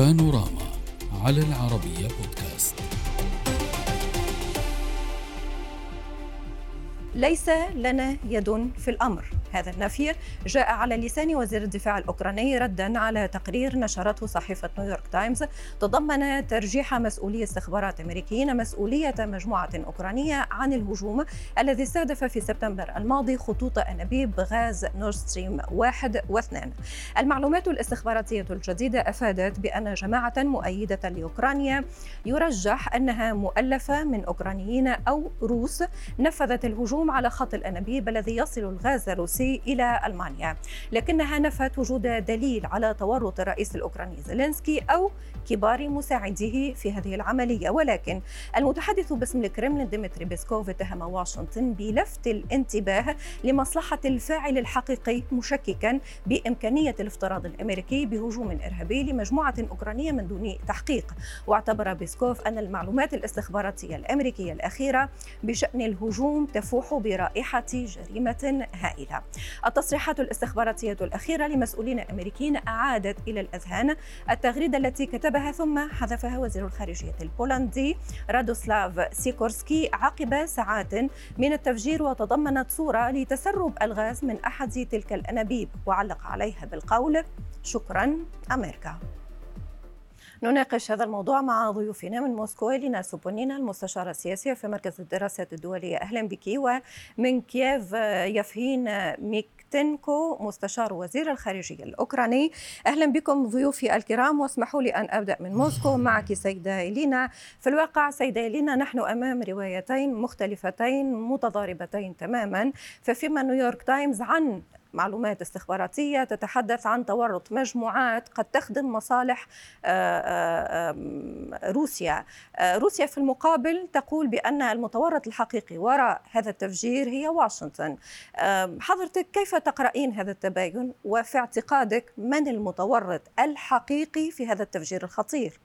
بانوراما على العربية بودكاست. ليس لنا يد في الأمر. هذا النفي جاء على لسان وزير الدفاع الأوكراني ردا على تقرير نشرته صحيفة نيويورك تايمز تضمن ترجيح مسؤولي استخبارات أمريكيين مسؤولية مجموعة أوكرانية عن الهجوم الذي استهدف في سبتمبر الماضي خطوط انابيب غاز نورد ستريم واحد واثنان. المعلومات الاستخباراتية الجديدة أفادت بأن جماعة مؤيدة لأوكرانيا يرجح أنها مؤلفة من أوكرانيين أو روس نفذت الهجوم على خط الانابيب الذي يصل الغاز الروسي الروسي إلى ألمانيا. لكنها نفت وجود دليل على تورط الرئيس الأوكراني زيلينسكي أو كبار مساعديه في هذه العملية. ولكن المتحدث باسم الكرملين ديمتري بيسكوف اتهم واشنطن بلفت الانتباه لمصلحة الفاعل الحقيقي مشككا بإمكانية الافتراض الأمريكي بهجوم إرهابي لمجموعة أوكرانية من دون تحقيق. واعتبر بيسكوف أن المعلومات الاستخباراتية الأمريكية الأخيرة بشأن الهجوم تفوح برائحة جريمة هائلة. التصريحات الاستخباراتية الأخيرة لمسؤولين أمريكيين أعادت إلى الأذهان التغريدة التي كتبها ثم حذفها وزير الخارجية البولندي رادوسلاف سيكورسكي عقب ساعات من التفجير وتضمنت صورة لتسرب الغاز من أحد تلك الأنابيب وعلق عليها بالقول شكرا أمريكا. نناقش هذا الموضوع مع ضيوفنا من موسكو لينا سوبونينا المستشارة السياسية في مركز الدراسات الدولية. أهلا بك ومن كييف يفهين ميكيتنكو مستشار وزير الخارجية الأوكراني. أهلا بكم ضيوفي الكرام واسمحوا لي أن أبدأ من موسكو. معك سيدة إلينا. في الواقع سيدة إلينا نحن أمام روايتين مختلفتين متضاربتين تماما. ففيما نيويورك تايمز عن معلومات استخباراتية تتحدث عن تورط مجموعات قد تخدم مصالح آه، آه، روسيا. آه، روسيا في المقابل تقول بأن المتورط الحقيقي وراء هذا التفجير هي واشنطن. حضرتك كيف تقرأين هذا التباين؟ وفي اعتقادك من المتورط الحقيقي في هذا التفجير الخطير؟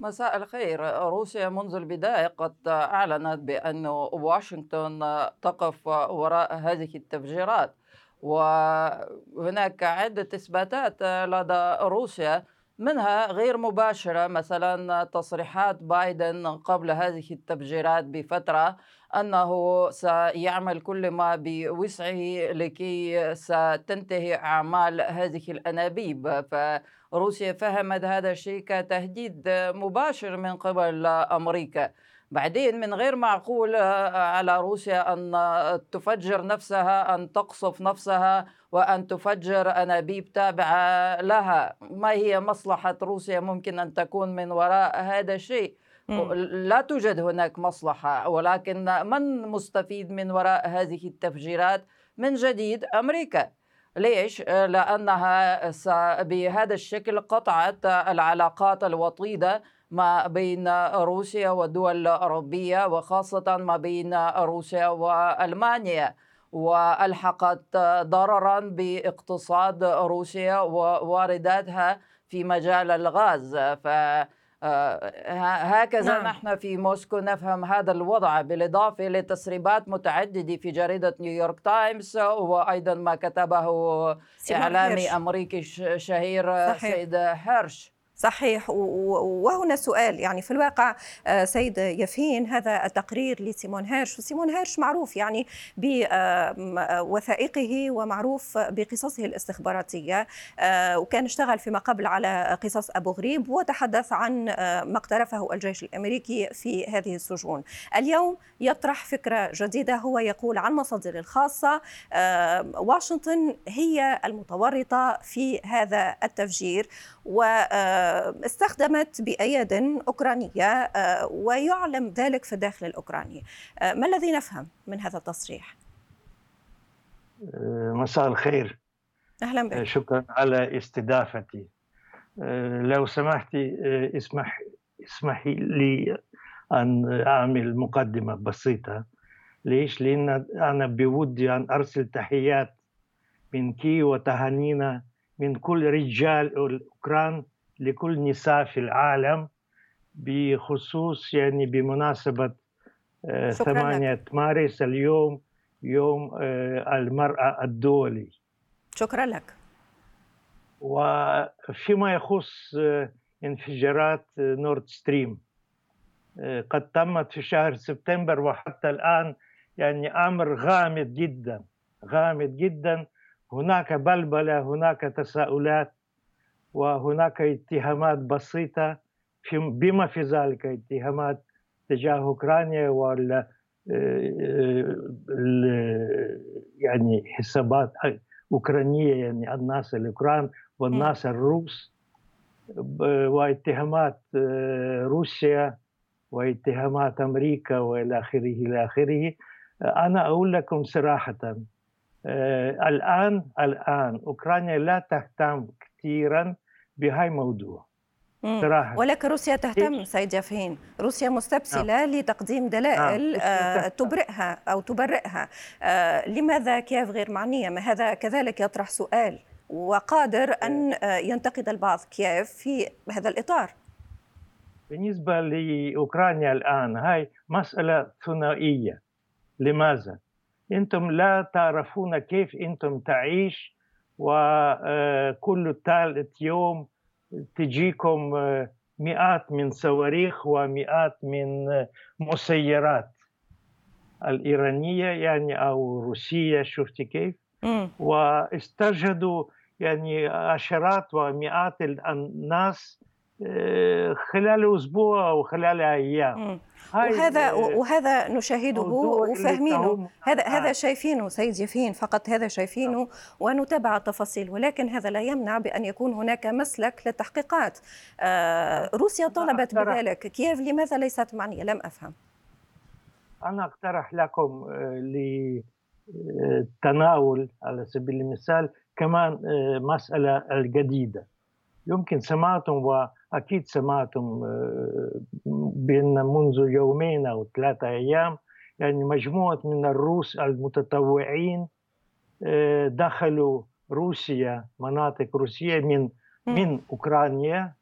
مساء الخير. روسيا منذ البداية قد أعلنت بأن واشنطن تقف وراء هذه التفجيرات وهناك عدة إثباتات لدى روسيا منها غير مباشرة مثلا تصريحات بايدن قبل هذه التفجيرات بفترة أنه سيعمل كل ما بوسعه لكي ستنتهي أعمال هذه الأنابيب. فروسيا فهمت هذا الشيء كتهديد مباشر من قبل أمريكا. بعدين من غير معقول على روسيا أن تفجر نفسها أن تقصف نفسها وأن تفجر أنابيب تابعة لها. ما هي مصلحة روسيا ممكن أن تكون من وراء هذا الشيء؟ لا توجد هناك مصلحة ولكن من مستفيد من وراء هذه التفجيرات؟ من جديد أمريكا. ليش؟ لأنها بهذا الشكل قطعت العلاقات الوطيدة ما بين روسيا والدول الأوروبية وخاصة ما بين روسيا وألمانيا. وألحقت ضررا باقتصاد روسيا ووارداتها في مجال الغاز ف هكذا نعم. نحن في موسكو نفهم هذا الوضع بالإضافة لتسريبات متعددة في جريدة نيويورك تايمز وأيضا ما كتبه إعلامي أمريكي شهير صحيح. سيد هيرش صحيح. وهنا سؤال يعني في الواقع آه، سيد يفين هذا التقرير لسيمون هيرش. وسيمون هيرش معروف يعني بوثائقه ومعروف بقصصه الاستخباراتية. آه، وكان اشتغل فيما قبل على قصص أبو غريب وتحدث عن آه، ما اقترفه الجيش الأمريكي في هذه السجون. اليوم يطرح فكرة جديدة هو يقول عن مصادر الخاصة. واشنطن هي المتورطة في هذا التفجير. و استخدمت بأياد أوكرانية آه، ويعلم ذلك في الداخل الأوكراني. آه، ما الذي نفهم من هذا التصريح؟ آه، مساء الخير. أهلا بك. شكرا على استضافتي. لو سمحتي اسمح اسمحي لي أن أعمل مقدمة بسيطة. ليش؟ لأن أنا بودي أن أرسل تحيات من كييف وتهانينا من كل رجال الأوكران لكل نساء في العالم بخصوص يعني بمناسبة آه، ثمانية مارس اليوم يوم آه، المرأة الدولي. شكرا لك. وفيما يخص انفجارات نورد ستريم قد تمت في شهر سبتمبر وحتى الآن يعني أمر غامض جدا غامض جدا. هناك بلبلة هناك تساؤلات وهناك اتهامات بسيطة بما في ذلك اتهامات تجاه أوكرانيا ولا يعني حسابات أوكرانية يعني الناس الأوكران والناس الروس واتهامات روسيا واتهامات أمريكا وإلى آخره إلى آخره. أنا أقول لكم صراحة الان الآن أوكرانيا لا تهتم كثيرا بهاي الموضوع صراحة. ولكن روسيا تهتم سيد يافين روسيا مستبسلة نعم. لتقديم دلائل نعم. آه تبرئها أو تبرئها. آه لماذا كييف غير معنية؟ ما هذا كذلك يطرح سؤال وقادر أن آه ينتقد البعض كييف في هذا الإطار. بالنسبة لأوكرانيا الآن هاي مسألة ثنائية. لماذا؟ أنتم لا تعرفون كيف أنتم تعيش وكل ثالث يوم تجيكم مئات من صواريخ ومئات من مسيرات الإيرانية يعني أو روسية شفتي كيف؟ واستجهدوا يعني عشرات ومئات الناس خلال أسبوع أو خلال أيام. وهذا وهذا نشاهده وفاهمينه. هذا هذا شايفينه سيد يفين فقط هذا شايفينه ونتابع التفاصيل. ولكن هذا لا يمنع بأن يكون هناك مسلك للتحقيقات. آه روسيا طلبت بذلك. كييف لماذا ليست معنيه لم أفهم. أنا أقترح لكم للتناول على سبيل المثال كمان مسألة الجديدة. يمكن سمعتم واكيد سمعتم بأن منذ يومين أو ثلاثة أيام يعني مجموعة من الروس المتطوعين دخلوا روسيا مناطق روسية من من أوكرانيا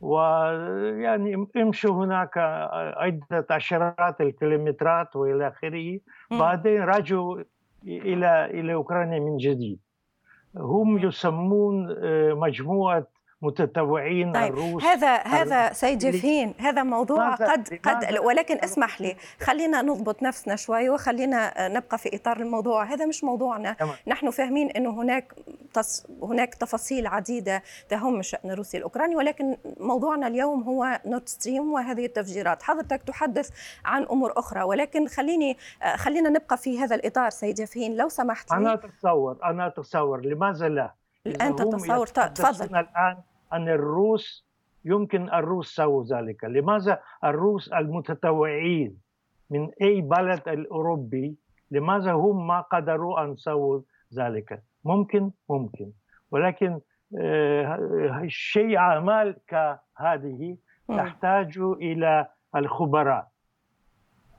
ويعني امشوا هناك عدة عشرات الكيلومترات وإلى آخره. بعدين رجعوا إلى إلى أوكرانيا من جديد. هم يسمون مجموعة متطوعين طيب الروس هذا هذا سيد يفهين هذا موضوع قد قد ولكن اسمح لي خلينا نضبط نفسنا شوي وخلينا نبقى في إطار الموضوع. هذا مش موضوعنا. تمام. نحن فاهمين إنه هناك تص... هناك تفاصيل عديدة تهم الشان الروسي الأوكراني ولكن موضوعنا اليوم هو نورد ستريم وهذه التفجيرات. حضرتك تحدث عن أمور أخرى ولكن خليني خلينا نبقى في هذا الإطار سيد يفهين لو سمحت لي. أنا أتصور أنا أتصور لماذا لا؟ الان تتصور تفضل. الآن أن الروس يمكن الروس سووا ذلك. لماذا؟ الروس المتطوعين من أي بلد الأوروبي لماذا هم ما قدروا أن سووا ذلك؟ ممكن؟ ممكن. ولكن شيء أعمال كهذه تحتاج إلى الخبراء.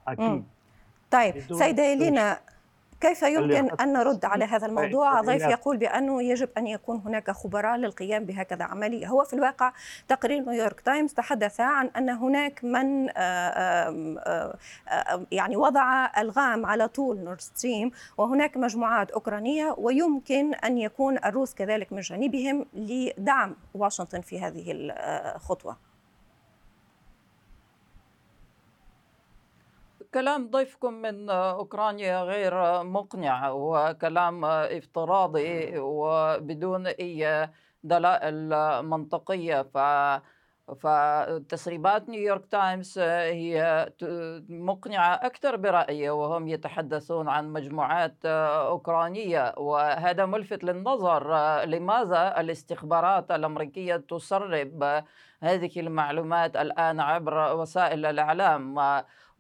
أكيد. طيب سيدة إلينا كيف يمكن أن نرد على هذا الموضوع؟ ضيف يقول بأنه يجب أن يكون هناك خبراء للقيام بهكذا عملية. هو في الواقع تقرير نيويورك تايمز تحدث عن أن هناك من يعني وضع ألغام على طول نورد ستريم وهناك مجموعات أوكرانية ويمكن أن يكون الروس كذلك من جانبهم لدعم واشنطن في هذه الخطوة كلام ضيفكم من أوكرانيا غير مقنع وكلام افتراضي وبدون أي دلائل منطقية. ف فتسريبات نيويورك تايمز هي مقنعة أكثر برأيي وهم يتحدثون عن مجموعات أوكرانية وهذا ملفت للنظر لماذا الاستخبارات الأمريكية تسرب هذه المعلومات الآن عبر وسائل الإعلام.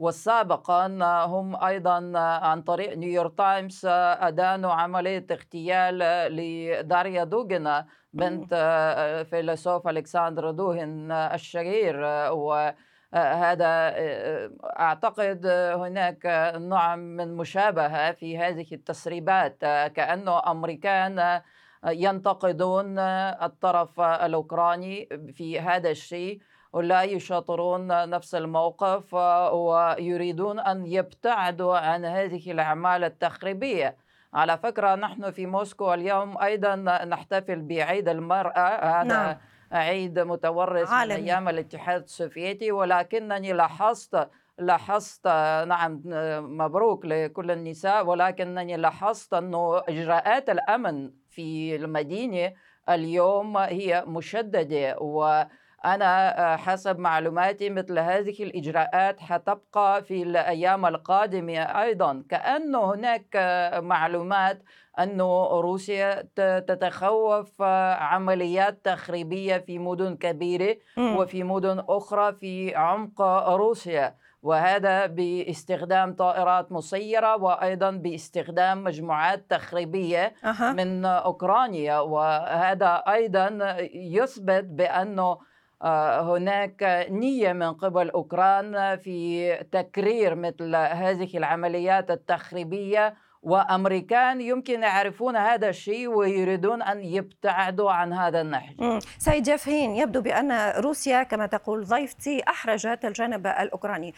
والسابقا هم أيضا عن طريق نيويورك تايمز أدانوا عملية اغتيال لداريا دوغينا بنت فيلسوف ألكسندر دوغين الشهير. وهذا أعتقد هناك نوع من مشابهة في هذه التسريبات. كأنه أمريكان ينتقدون الطرف الأوكراني في هذا الشيء. ولا يشاطرون نفس الموقف ويريدون أن يبتعدوا عن هذه الأعمال التخريبية على فكرة نحن في موسكو اليوم أيضا نحتفل بعيد المرأة هذا نعم. عيد متورث عالمي. من أيام الاتحاد السوفيتي ولكنني لاحظت لاحظت نعم مبروك لكل النساء ولكنني لاحظت أنه إجراءات الأمن في المدينة اليوم هي مشددة و أنا حسب معلوماتي مثل هذه الإجراءات حتبقى في الأيام القادمة أيضا. كأنه هناك معلومات أن روسيا تتخوف عمليات تخريبية في مدن كبيرة وفي مدن أخرى في عمق روسيا. وهذا باستخدام طائرات مسيرة وأيضا باستخدام مجموعات تخريبية أه. من أوكرانيا وهذا أيضا يثبت بأنه آه، هناك نية من قبل أوكران في تكرير مثل هذه العمليات التخريبية وأمريكان يمكن يعرفون هذا الشيء ويريدون أن يبتعدوا عن هذا النهج. سيد جافين يبدو بأن روسيا كما تقول ضيفتي أحرجت الجانب الأوكراني.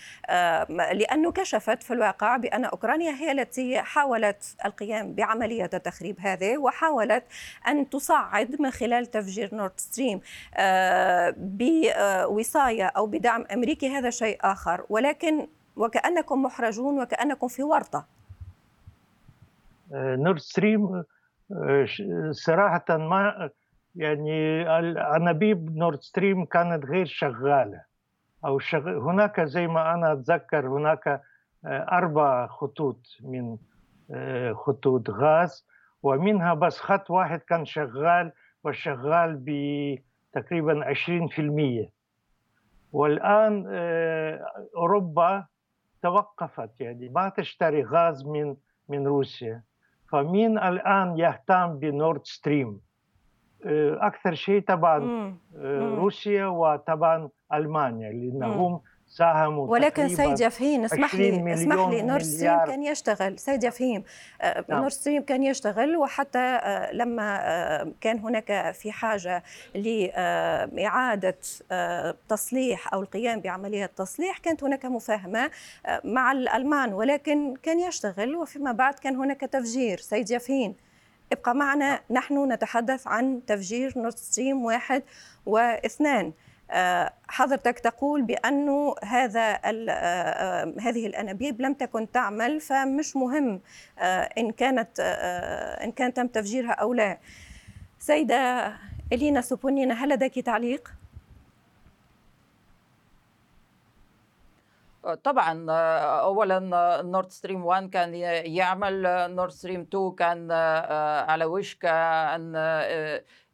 لأنه كشفت في الواقع بأن أوكرانيا هي التي حاولت القيام بعملية التخريب هذه وحاولت أن تصعد من خلال تفجير نورد ستريم. بوصاية أو بدعم أمريكي هذا شيء آخر. ولكن وكأنكم محرجون وكأنكم في ورطة. نورد ستريم صراحة ما يعني أنابيب نورد ستريم كانت غير شغالة. أو شغ... هناك زي ما أنا أتذكر هناك آه، أربع خطوط من آه، خطوط غاز ومنها بس خط واحد كان شغال وشغال بتقريبا 20% والآن آه، أوروبا توقفت يعني ما تشتري غاز من من روسيا. فمين الآن يهتم بنورد ستريم أكثر شيء طبعا روسيا وطبعا ألمانيا لأنهم ساهموا ولكن سيد يفهين اسمح لي اسمح لي نورد ستريم كان يشتغل. سيد يفهين آه، نعم. نورد ستريم كان يشتغل وحتى آه، لما آه، كان هناك في حاجة لإعادة تصليح أو القيام بعمليه تصليح كانت هناك مفاهمة مع الألمان ولكن كان يشتغل وفيما بعد كان هناك تفجير. سيد يفهين ابقى معنا. نحن نتحدث عن تفجير نورد ستريم واحد واثنان. حضرتك تقول بأنه هذا آه، آه، هذه الأنابيب لم تكن تعمل فمش مهم إن كانت إن كان تم تفجيرها أو لا سيدة إلينا سوبونينا هل لديك تعليق؟ طبعا اولا نورد ستريم 1 كان يعمل نورد ستريم 2 كان على وشك ان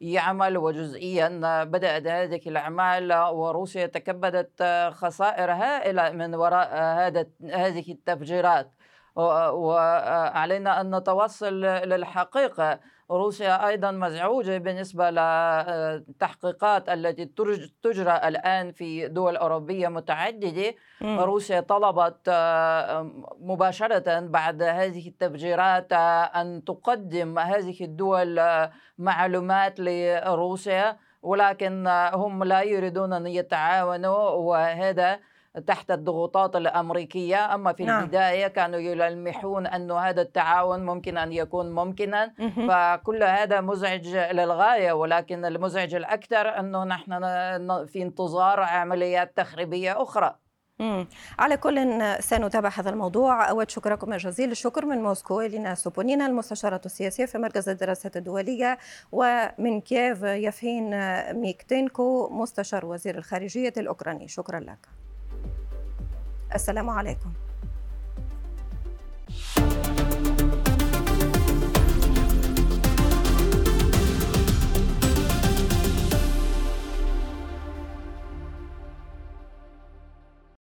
يعمل وجزئيا بدأت هذه الأعمال وروسيا تكبدت خسائر هائلة من وراء هذا هذه التفجيرات. وعلينا أن نتوصل للحقيقة. روسيا أيضا مزعوجة بالنسبة للتحقيقات التي تجرى الآن في دول أوروبية متعددة م. روسيا طلبت آه، مباشرة بعد هذه التفجيرات آه، أن تقدم هذه الدول آه، معلومات لروسيا ولكن هم لا يريدون أن يتعاونوا وهذا تحت الضغوطات الأمريكية. أما في نعم. البداية كانوا يلمحون أن هذا التعاون ممكن أن يكون ممكنا. فكل هذا مزعج للغاية ولكن المزعج الأكثر أنه نحن في انتظار عمليات تخريبية أخرى. مم. على كل سنتابع هذا الموضوع. أود شكركم جزيل الشكر من موسكو إلينا سوبونينا المستشارة السياسية في مركز الدراسات الدولية ومن كييف يفين ميكتينكو مستشار وزير الخارجية الأوكراني. شكرا لك. السلام عليكم.